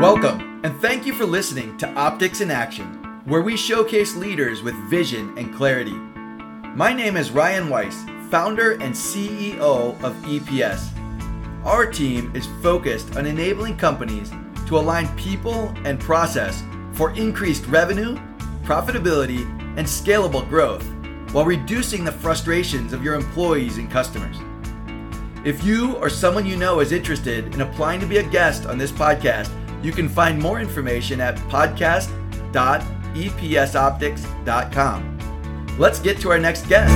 Welcome, and thank you for listening to Optics in Action, where we showcase leaders with vision and clarity. My name is Ryan Weiss, founder and CEO of EPS. Our team is focused on enabling companies to align people and process for increased revenue, profitability, and scalable growth while reducing the frustrations of your employees and customers. If you or someone you know is interested in applying to be a guest on this podcast, you can find more information at podcast.epsoptics.com. Let's get to our next guest.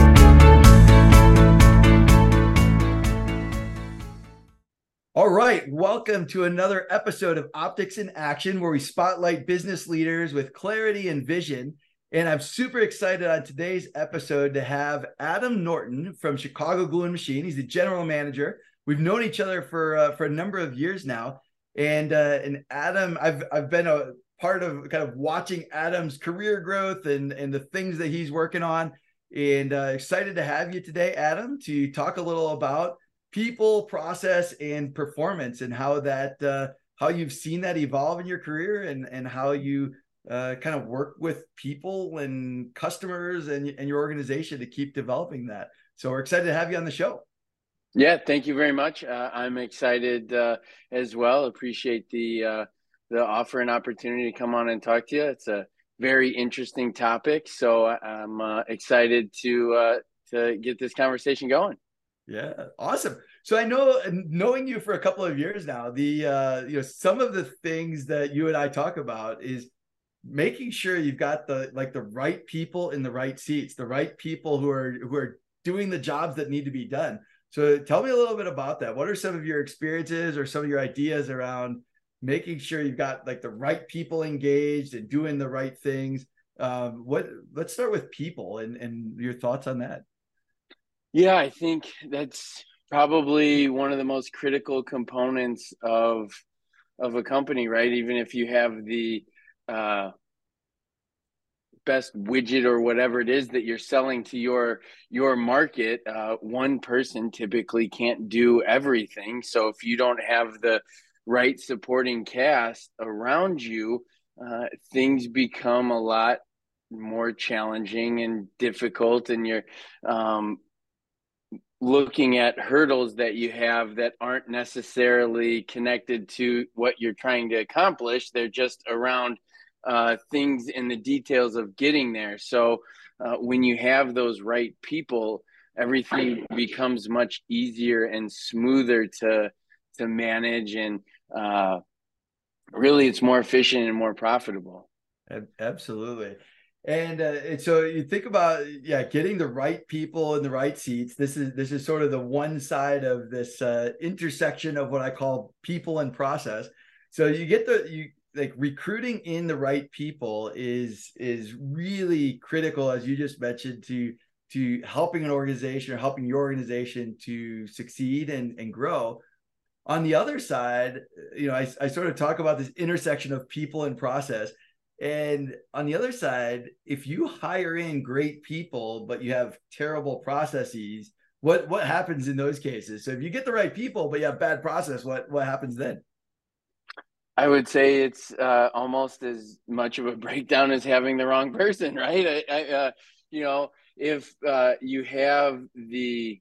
All right, welcome to another episode of Optics in Action, where we spotlight business leaders with clarity and vision. And I'm super excited on today's episode to have Adam Norton from Chicago Glue and Machine. He's the general manager. We've known each other for uh, for a number of years now, and uh, and Adam, I've I've been a part of kind of watching Adam's career growth and and the things that he's working on. And uh, excited to have you today, Adam, to talk a little about people, process, and performance, and how that uh, how you've seen that evolve in your career, and and how you uh, kind of work with people and customers and and your organization to keep developing that. So we're excited to have you on the show. Yeah, thank you very much. Uh, I'm excited uh, as well. Appreciate the uh, the offer and opportunity to come on and talk to you. It's a very interesting topic, so I'm uh, excited to uh, to get this conversation going. Yeah, awesome. So I know, knowing you for a couple of years now, the uh, you know some of the things that you and I talk about is making sure you've got the like the right people in the right seats, the right people who are who are doing the jobs that need to be done so tell me a little bit about that. What are some of your experiences or some of your ideas around making sure you've got like the right people engaged and doing the right things? Um, what let's start with people and, and your thoughts on that. Yeah, I think that's probably one of the most critical components of of a company, right? Even if you have the uh, best widget or whatever it is that you're selling to your your market uh, one person typically can't do everything. So if you don't have the right supporting cast around you uh, things become a lot more challenging and difficult and you're um, looking at hurdles that you have that aren't necessarily connected to what you're trying to accomplish. They're just around uh, things in the details of getting there. So uh, when you have those right people, everything becomes much easier and smoother to to manage, and uh, really, it's more efficient and more profitable. Absolutely. And, uh, and so you think about yeah, getting the right people in the right seats. This is this is sort of the one side of this uh, intersection of what I call people and process. So you get the you like recruiting in the right people is is really critical as you just mentioned to to helping an organization or helping your organization to succeed and and grow. On the other side you know I, I sort of talk about this intersection of people and process. And on the other side if you hire in great people but you have terrible processes what what happens in those cases? So if you get the right people but you have bad process what what happens then I would say it's uh, almost as much of a breakdown as having the wrong person, right? I, I uh, you know, if uh, you have the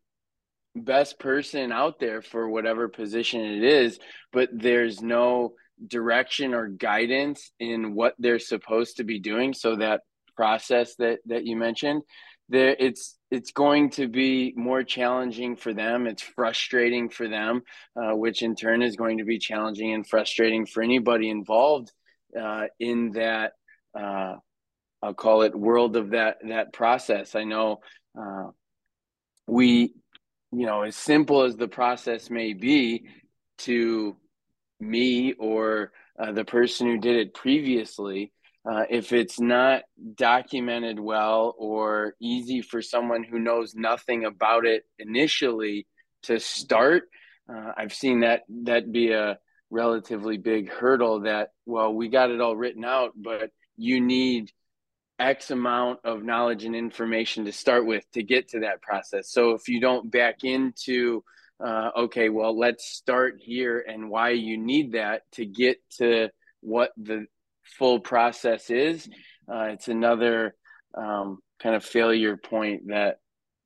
best person out there for whatever position it is, but there's no direction or guidance in what they're supposed to be doing, so that process that that you mentioned, there it's it's going to be more challenging for them. It's frustrating for them, uh, which in turn is going to be challenging and frustrating for anybody involved uh, in that. Uh, I'll call it world of that that process. I know uh, we, you know, as simple as the process may be to me or uh, the person who did it previously, uh, if it's not documented well or easy for someone who knows nothing about it initially to start, uh, I've seen that that be a relatively big hurdle. That well, we got it all written out, but you need X amount of knowledge and information to start with to get to that process. So if you don't back into uh, okay, well, let's start here and why you need that to get to what the full process is, uh, it's another um, kind of failure point that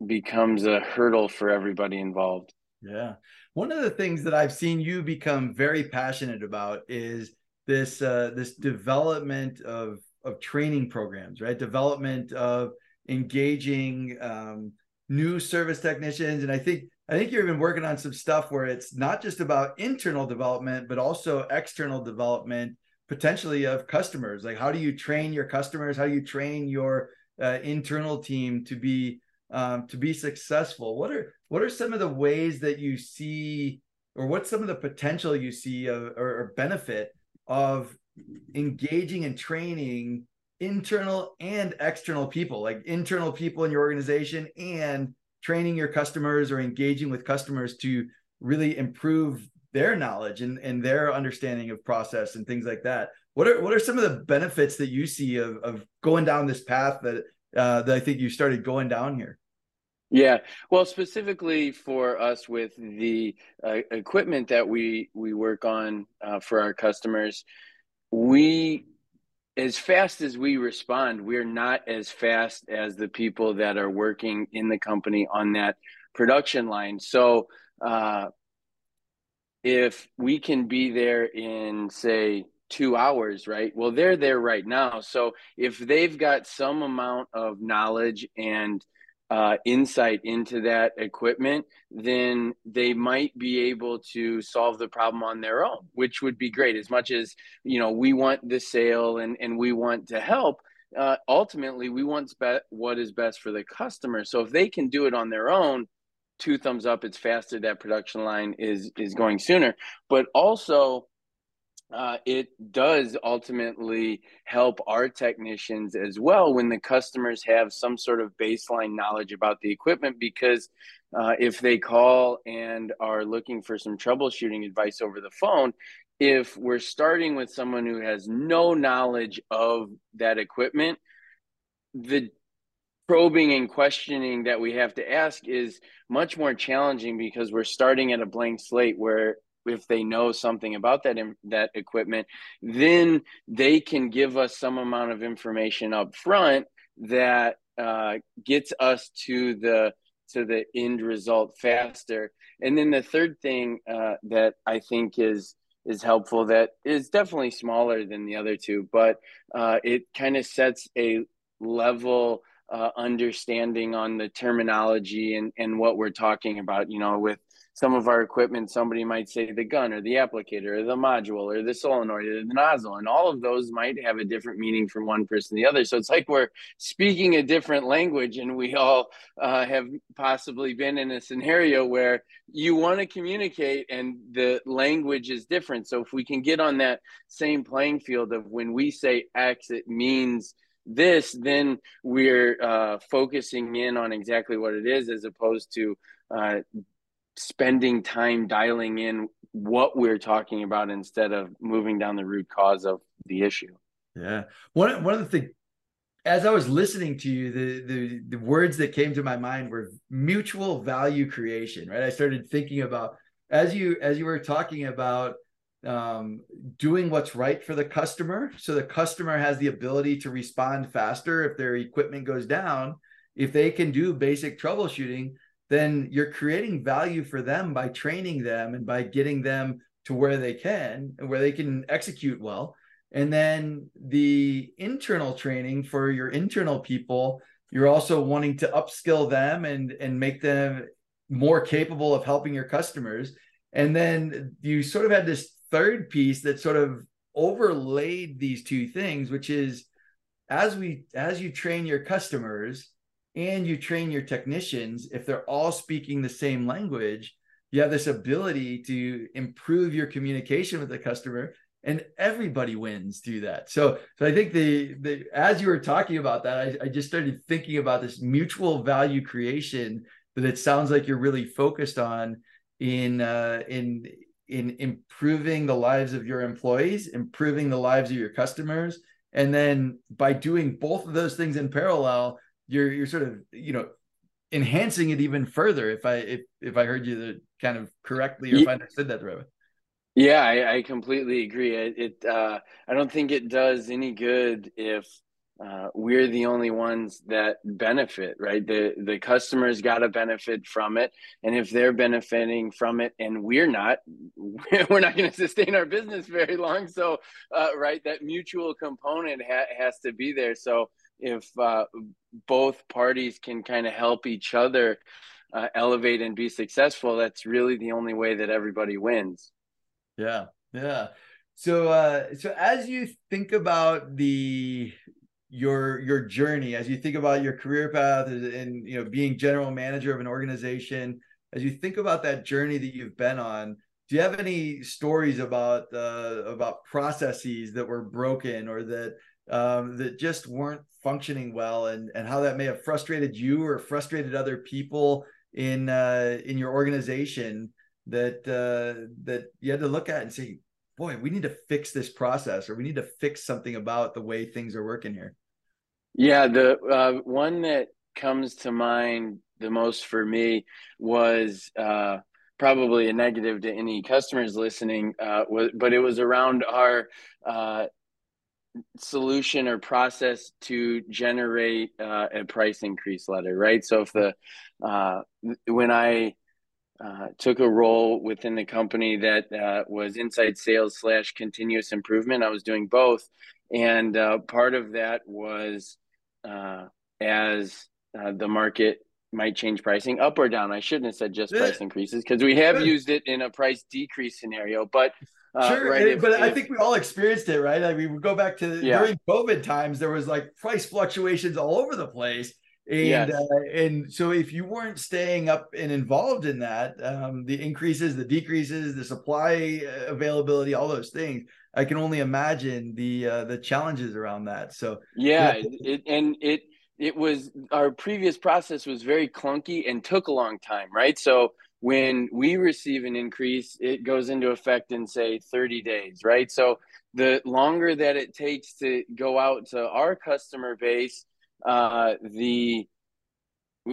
becomes a hurdle for everybody involved. Yeah. One of the things that I've seen you become very passionate about is this uh, this development of of training programs, right? Development of engaging um, new service technicians, and I think I think you're even working on some stuff where it's not just about internal development, but also external development, potentially of customers. Like, how do you train your customers? How do you train your uh, internal team to be um, to be successful? What are what are some of the ways that you see, or what's some of the potential you see of, or, or benefit of engaging and training internal and external people, like internal people in your organization and training your customers or engaging with customers to really improve their knowledge and, and their understanding of process and things like that. What are what are some of the benefits that you see of, of going down this path that uh, that I think you started going down here? Yeah, well, specifically for us with the uh, equipment that we we work on uh, for our customers, we as fast as we respond, we're not as fast as the people that are working in the company on that production line. So, uh, if we can be there in say two hours, right? Well, they're there right now. So if they've got some amount of knowledge and uh, insight into that equipment, then they might be able to solve the problem on their own, which would be great. As much as you know, we want the sale and and we want to help. Uh, ultimately, we want what is best for the customer. So if they can do it on their own, two thumbs up. It's faster. That production line is is going sooner. But also, uh, it does ultimately help our technicians as well when the customers have some sort of baseline knowledge about the equipment because uh, if they call and are looking for some troubleshooting advice over the phone if we're starting with someone who has no knowledge of that equipment the probing and questioning that we have to ask is much more challenging because we're starting at a blank slate where if they know something about that that equipment, then they can give us some amount of information up front that uh, gets us to the to the end result faster. And then the third thing uh, that I think is is helpful that is definitely smaller than the other two, but uh, it kind of sets a level uh, understanding on the terminology and, and what we're talking about. You know, with some of our equipment, somebody might say the gun or the applicator or the module or the solenoid or the nozzle, and all of those might have a different meaning from one person to the other. So it's like we're speaking a different language, and we all uh, have possibly been in a scenario where you want to communicate and the language is different. So if we can get on that same playing field of when we say X, it means this, then we're uh, focusing in on exactly what it is as opposed to uh, spending time dialing in what we're talking about instead of moving down the root cause of the issue. Yeah. One one of the things as I was listening to you, the, the the words that came to my mind were mutual value creation, right? I started thinking about as you as you were talking about um, doing what's right for the customer, so the customer has the ability to respond faster if their equipment goes down. If they can do basic troubleshooting, then you're creating value for them by training them and by getting them to where they can and where they can execute well. And then the internal training for your internal people, you're also wanting to upskill them and and make them more capable of helping your customers. And then you sort of had this third piece that sort of overlaid these two things, which is as we as you train your customers, and you train your technicians, if they're all speaking the same language, you have this ability to improve your communication with the customer and everybody wins through that. So, so I think the, the as you were talking about that, I, I just started thinking about this mutual value creation that it sounds like you're really focused on in uh, in in improving the lives of your employees, improving the lives of your customers, and then by doing both of those things in parallel, you're you're sort of you know enhancing it even further if i if if i heard you kind of correctly or if i understood that right Yeah, I, I completely agree. It, it uh, I don't think it does any good if uh, we're the only ones that benefit, right? The the customers got to benefit from it, and if they're benefiting from it and we're not, we're not going to sustain our business very long. So, uh, right, that mutual component ha- has to be there. So, if uh, both parties can kind of help each other uh, elevate and be successful, that's really the only way that everybody wins. Yeah, yeah. So, uh, so as you think about the your your journey, as you think about your career path, and you know being general manager of an organization, as you think about that journey that you've been on, do you have any stories about uh, about processes that were broken or that um, that just weren't functioning well, and and how that may have frustrated you or frustrated other people in uh, in your organization? that uh, that you had to look at and say, boy, we need to fix this process, or we need to fix something about the way things are working here. Yeah, the uh, one that comes to mind the most for me was uh, probably a negative to any customers listening, uh, was, but it was around our uh, solution or process to generate uh, a price increase letter, right? So if the uh, when I uh, took a role within the company that uh, was inside sales slash continuous improvement. I was doing both, and uh, part of that was uh, as uh, the market might change pricing up or down. I shouldn't have said just price increases because we have used it in a price decrease scenario, but. sure, right, if, but if, I think we all experienced it, right? Like we would go back to yeah. during COVID times, there was like price fluctuations all over the place, and yes. uh, and so if you weren't staying up and involved in that um, the increases the decreases the supply uh, availability all those things i can only imagine the uh, the challenges around that so yeah, yeah. It, and it it was our previous process was very clunky and took a long time right so when we receive an increase it goes into effect in say 30 days right so the longer that it takes to go out to our customer base uh, the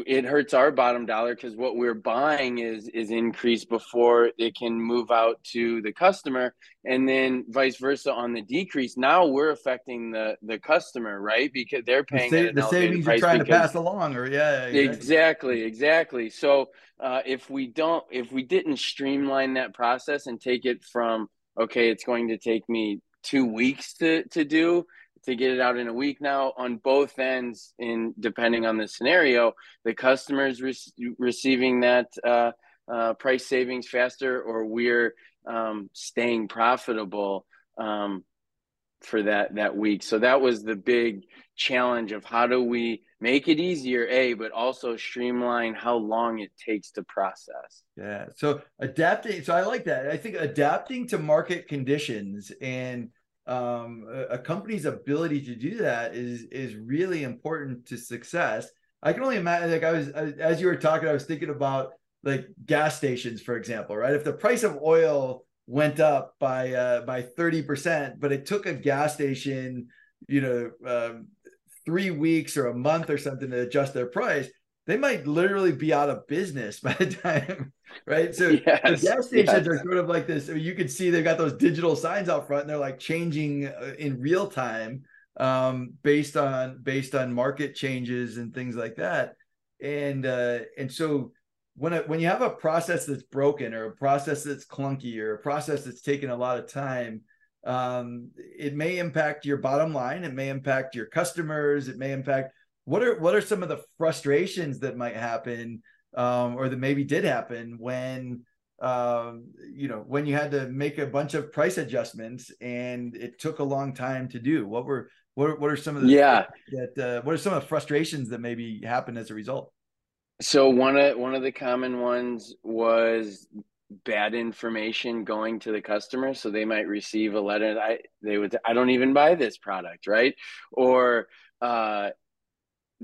it hurts our bottom dollar because what we're buying is is increased before it can move out to the customer. And then vice versa on the decrease now we're affecting the the customer right? Because they're paying the, sa- the savings you're trying to pass along or yeah exactly exactly, exactly. so uh, if we don't if we didn't streamline that process and take it from okay it's going to take me two weeks to to do to get it out in a week now. On both ends in depending on the scenario the customers re- receiving that uh, uh, price savings faster or we're um, staying profitable um, for that that week. So that was the big challenge of how do we make it easier a but also streamline how long it takes to process. Yeah. So adapting so i like that. I think adapting to market conditions and um, a, company's ability to do that is is really important to success. I can only imagine. Like I was as you were talking, I was thinking about like gas stations, for example, right? If the price of oil went up by uh, by thirty percent, but it took a gas station, you know, um, three weeks or a month or something to adjust their price, they might literally be out of business by the time, right? So yes, the gas stations yes. are sort of like this. You can see they've got those digital signs out front, and they're like changing uh, in real time um, based on based on market changes and things like that. And uh, and so when it, when you have a process that's broken or a process that's clunky or a process that's taken a lot of time, um, it may impact your bottom line. It may impact your customers. It may impact what are what are some of the frustrations that might happen um, or that maybe did happen when um, you know when you had to make a bunch of price adjustments and it took a long time to do? What were what, what are some of the yeah. that uh, what are some of the frustrations that maybe happened as a result? So one of one of the common ones was bad information going to the customer. So they might receive a letter i they would i don't even buy this product right? Or uh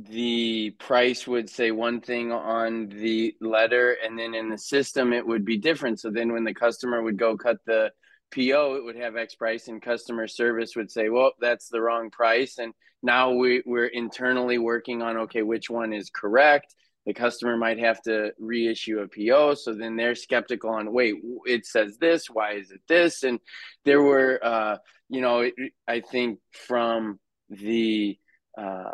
the price would say one thing on the letter and then in the system it would be different so then when the customer would go cut the po it would have x price and customer service would say well that's the wrong price and now we, we're internally working on okay which one is correct the customer might have to reissue a PO. So then they're skeptical on, wait, it says this, why is it this? And there were, uh, you know, I think from the uh,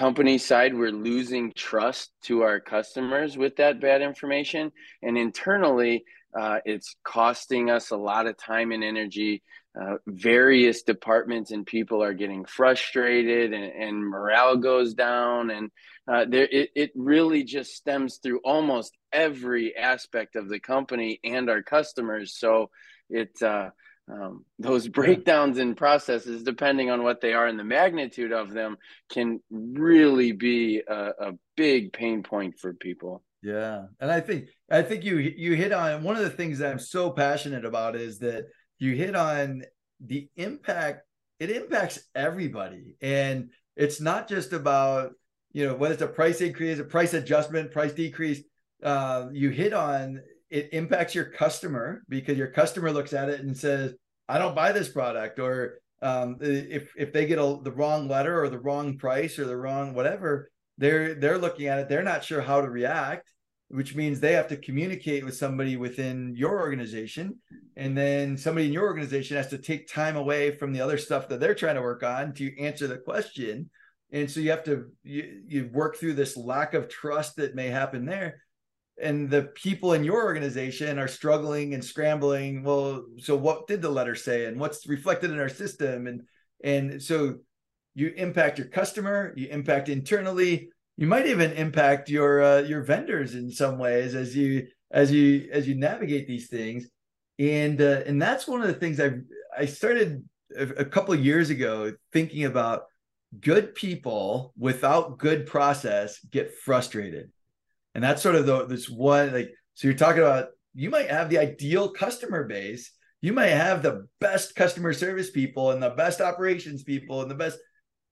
company side, we're losing trust to our customers with that bad information. And internally, uh, it's costing us a lot of time and energy. Uh, various departments and people are getting frustrated, and, and morale goes down. And uh, there, it, it really just stems through almost every aspect of the company and our customers. So it uh, um, those breakdowns in processes, depending on what they are and the magnitude of them, can really be a, a big pain point for people. Yeah, and I think I think you you hit on one of the things that I'm so passionate about is that you hit on the impact. It impacts everybody, and it's not just about you know whether it's a price increase, a price adjustment, price decrease. Uh, you hit on it impacts your customer because your customer looks at it and says, "I don't buy this product," or um, if if they get a, the wrong letter or the wrong price or the wrong whatever, they're they're looking at it. They're not sure how to react, which means they have to communicate with somebody within your organization, and then somebody in your organization has to take time away from the other stuff that they're trying to work on to answer the question. And so you have to you, you work through this lack of trust that may happen there and the people in your organization are struggling and scrambling. Well so what did the letter say and what's reflected in our system? And and so you impact your customer you impact internally. You might even impact your uh, your vendors in some ways as you as you as you navigate these things. And uh, and that's one of the things i i started a, a couple years ago thinking about good people without good process get frustrated and that's sort of the this one like so you're talking about you might have the ideal customer base. You might have the best customer service people and the best operations people and the best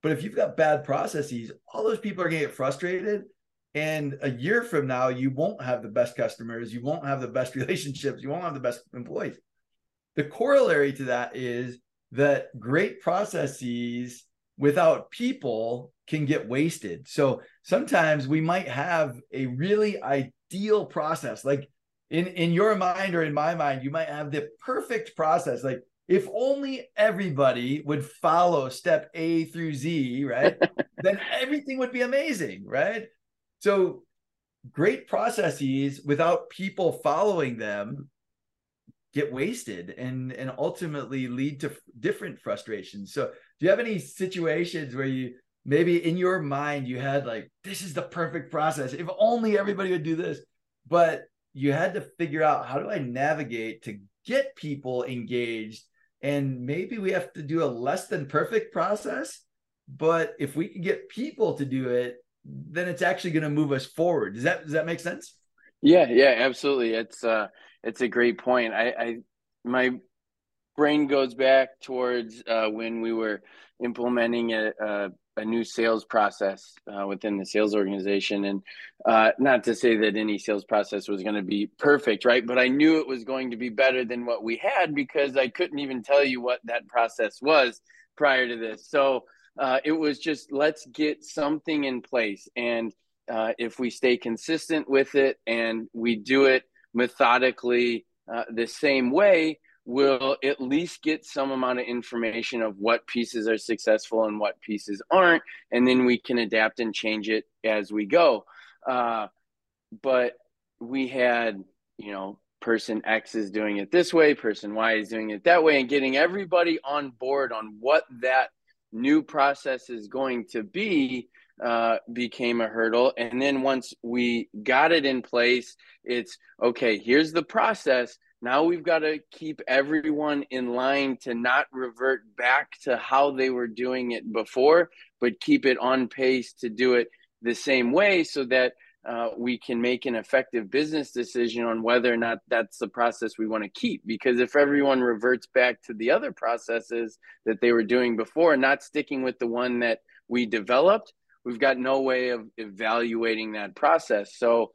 but if you've got bad processes all those people are going to get frustrated. And a year from now you won't have the best customers. You won't have the best relationships. You won't have the best employees. The corollary to that is that great processes without people can get wasted. So sometimes we might have a really ideal process. Like in, in your mind or in my mind, you might have the perfect process. Like if only everybody would follow step A through Z, right? then everything would be amazing, right? So great processes without people following them get wasted and and ultimately lead to different frustrations. So do you have any situations where you maybe in your mind you had like this is the perfect process. If only everybody would do this. But you had to figure out how do i navigate to get people engaged? And maybe we have to do a less than perfect process but if we can get people to do it then it's actually going to move us forward. Does that does that make sense? Yeah yeah absolutely. It's uh it's a great point. I i my brain goes back towards uh, when we were implementing a, a, a new sales process uh, within the sales organization. And uh, not to say that any sales process was going to be perfect, right? But I knew it was going to be better than what we had because I couldn't even tell you what that process was prior to this. So uh, it was just let's get something in place. And uh, if we stay consistent with it and we do it methodically uh, the same way, will at least get some amount of information of what pieces are successful and what pieces aren't and then we can adapt and change it as we go uh, but we had you know person x is doing it this way person y is doing it that way and getting everybody on board on what that new process is going to be uh, became a hurdle. And then once we got it in place, it's okay, here's the process. Now we've got to keep everyone in line to not revert back to how they were doing it before, but keep it on pace to do it the same way so that uh, we can make an effective business decision on whether or not that's the process we want to keep. Because if everyone reverts back to the other processes that they were doing before, not sticking with the one that we developed, we've got no way of evaluating that process. So,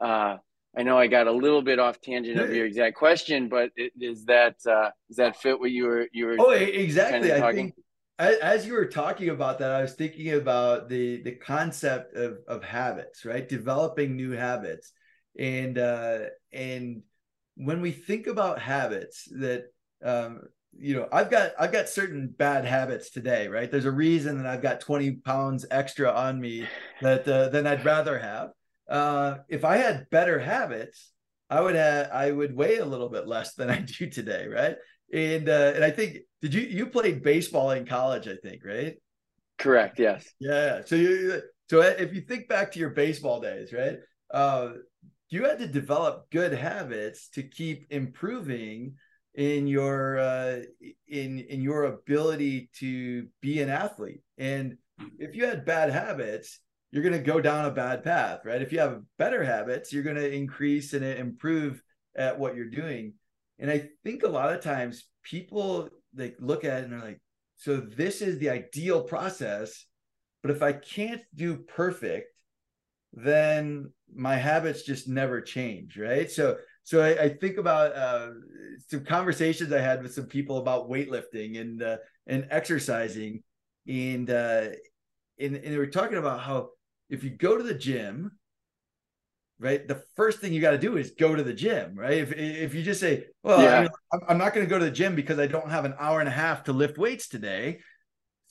uh, I know I got a little bit off tangent of your exact question, but is that uh, does that fit what you were you were? Oh, exactly. Kind of I think as you were talking about that, I was thinking about the the concept of of habits, right? Developing new habits, and uh, and when we think about habits, that um, you know, I've got I've got certain bad habits today, right? There's a reason that I've got 20 pounds extra on me that uh, than I'd rather have. Uh, if I had better habits, I would have I would weigh a little bit less than I do today, right? And uh, and I think did you you played baseball in college? I think right. Correct. Yes. Yeah. So you so if you think back to your baseball days, right? Uh, you had to develop good habits to keep improving in your uh, in in your ability to be an athlete. And if you had bad habits, you're going to go down a bad path, right? If you have better habits, you're going to increase and improve at what you're doing. And I think a lot of times people they look at it and they're like, so this is the ideal process, but if I can't do perfect, then my habits just never change, right? So so I, I think about uh, some conversations I had with some people about weightlifting and uh, and exercising, and, uh, and and they were talking about how if you go to the gym right? The first thing you got to do is go to the gym, right? If if you just say, "Well, yeah. I'm not going to go to the gym because I don't have an hour and a half to lift weights today,"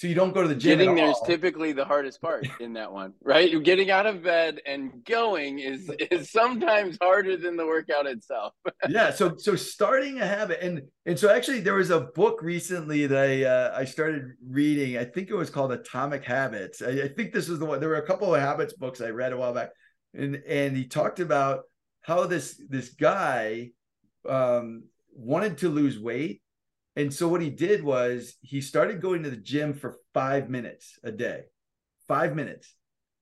so you don't go to the gym. Getting there is typically the hardest part in that one, right? Getting out of bed and going is is sometimes harder than the workout itself. yeah, so so starting a habit, and and so actually there was a book recently that I uh, I started reading. I think it was called Atomic Habits. I, I think this was the one. There were a couple of habits books I read a while back and and he talked about how this this guy um, wanted to lose weight, and so what he did was he started going to the gym for five minutes a day, five minutes,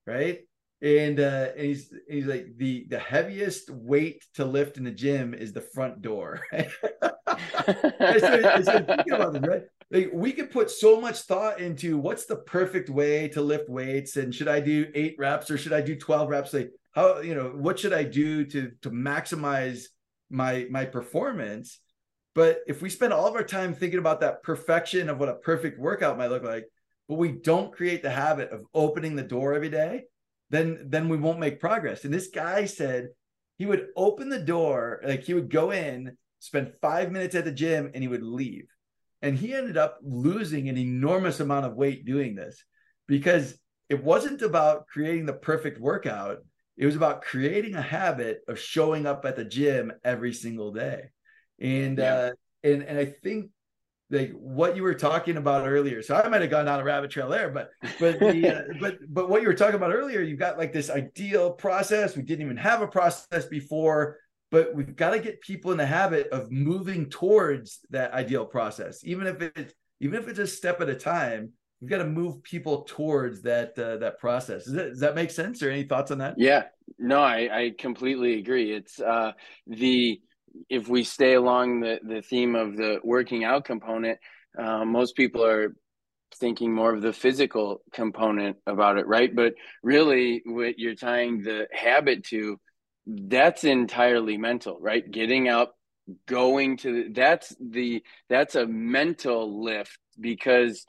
right? And, uh, and he's he's like the the heaviest weight to lift in the gym is the front door. Started, I thinking about this, right? Like we could put so much thought into what's the perfect way to lift weights, and should I do eight reps or should I do twelve reps? Like how you know what should i do to to maximize my my performance but if we spend all of our time thinking about that perfection of what a perfect workout might look like but we don't create the habit of opening the door every day then then we won't make progress. And this guy said he would open the door like he would go in spend five minutes at the gym and he would leave. And he ended up losing an enormous amount of weight doing this because it wasn't about creating the perfect workout. It was about creating a habit of showing up at the gym every single day. And yeah. uh, and and I think like what you were talking about earlier. So I might have gone down a rabbit trail there, but but the, uh, but but what you were talking about earlier, you've got like this ideal process. We didn't even have a process before, but we've got to get people in the habit of moving towards that ideal process, even if it's even if it's a step at a time we've got to move people towards that uh, that process. Does that, does that make sense? Or any thoughts on that? Yeah, no, I, I completely agree. It's uh, the if we stay along the the theme of the working out component, uh, most people are thinking more of the physical component about it, right? But really, what you're tying the habit to, that's entirely mental, right? Getting up, going to that's the that's a mental lift because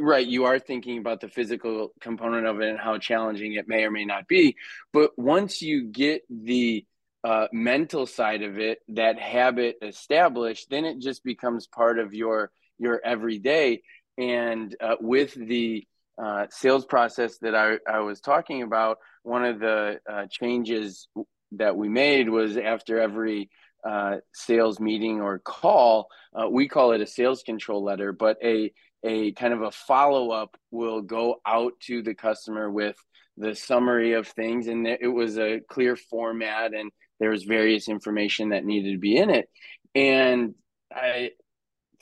right you are thinking about the physical component of it and how challenging it may or may not be but once you get the uh, mental side of it that habit established then it just becomes part of your your everyday. And uh, with the uh, sales process that I, I was talking about one of the uh, changes that we made was after every uh, sales meeting or call, uh, we call it a sales control letter, but a a kind of a follow up will go out to the customer with the summary of things, and it was a clear format, and there was various information that needed to be in it, and I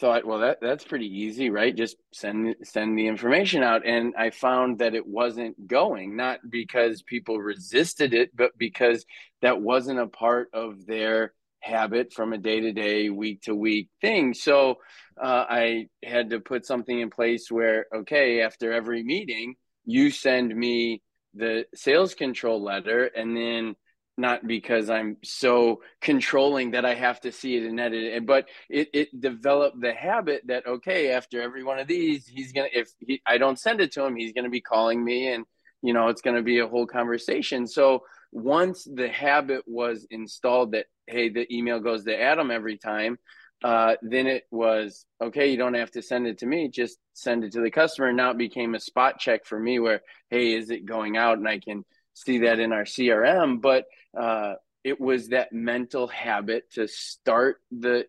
thought, well, that that's pretty easy, right? Just send send the information out, and I found that it wasn't going, not because people resisted it, but because that wasn't a part of their habit from a day to day, week to week thing. So uh, I had to put something in place where, okay, after every meeting, you send me the sales control letter, and then not because I'm so controlling that I have to see it and edit it, but it, it developed the habit that, okay, after every one of these, he's going to, if he, I don't send it to him, he's going to be calling me and, you know, it's going to be a whole conversation. So once the habit was installed that, hey, the email goes to Adam every time, uh, then it was okay. You don't have to send it to me; just send it to the customer. Now it became a spot check for me, where hey, is it going out, and I can see that in our CRM. But uh, it was that mental habit to start the.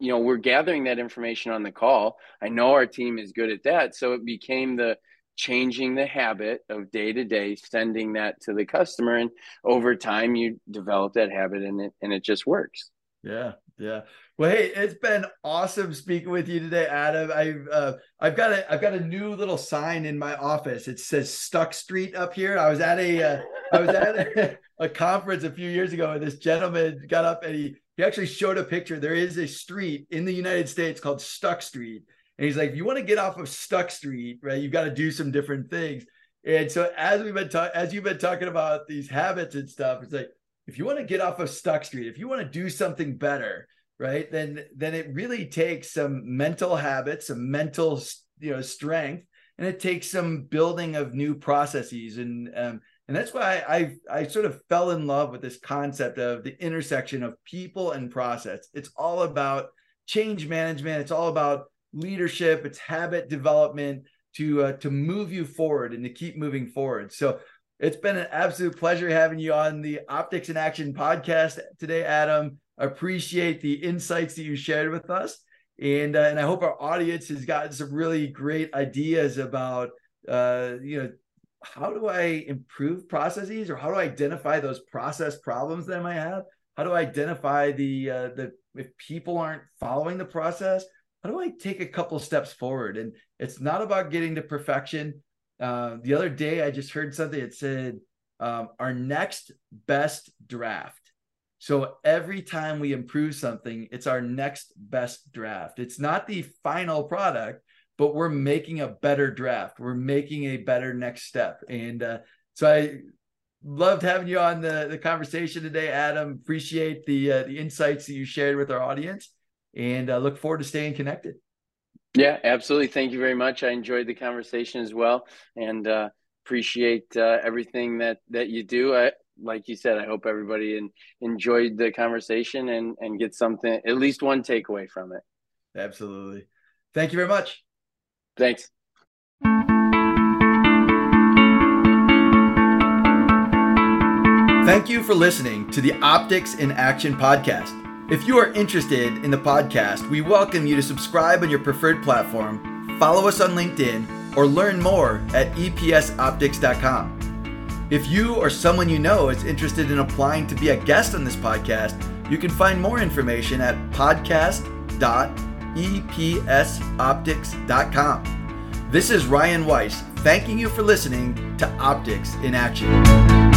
You know, we're gathering that information on the call. I know our team is good at that, so it became the changing the habit of day to day sending that to the customer and over time you develop that habit and it and it just works yeah yeah well, hey, it's been awesome speaking with you today, Adam. I've uh, I've got a I've got a new little sign in my office. It says Stuck Street up here. I was at a uh, I was at a, a, conference a few years ago, and this gentleman got up and he he actually showed a picture. There is a street in the United States called Stuck Street, and he's like, if you want to get off of Stuck Street, right, you've got to do some different things. And so as we've been talking, as you've been talking about these habits and stuff, it's like if you want to get off of Stuck Street, if you want to do something better right then then it really takes some mental habits some mental you know strength and it takes some building of new processes and um, and that's why I I sort of fell in love with this concept of the intersection of people and process. It's all about change management. It's all about leadership. It's habit development to uh, to move you forward and to keep moving forward. So it's been an absolute pleasure having you on the Optics in Action podcast today, Adam appreciate the insights that you shared with us. And, uh, and I hope our audience has gotten some really great ideas about, uh, you know, how do I improve processes or how do I identify those process problems that I might have? How do I identify the, uh, the, if people aren't following the process, how do I take a couple steps forward? And it's not about getting to perfection. Uh, the other day, I just heard something that said, um, our next best draft so every time we improve something, it's our next best draft. It's not the final product, but we're making a better draft. We're making a better next step. And uh, so I loved having you on the, the conversation today, Adam. Appreciate the uh, the insights that you shared with our audience, and uh, look forward to staying connected. Yeah, absolutely. Thank you very much. I enjoyed the conversation as well, and uh, appreciate uh, everything that that you do. I, like you said, I hope everybody in, enjoyed the conversation and, and get something, at least one takeaway from it. Absolutely. Thank you very much. Thanks. Thank you for listening to the Optics in Action podcast. If you are interested in the podcast, we welcome you to subscribe on your preferred platform, follow us on LinkedIn, or learn more at epsoptics.com. If you or someone you know is interested in applying to be a guest on this podcast, you can find more information at podcast.epsoptics.com. This is Ryan Weiss, thanking you for listening to Optics in Action.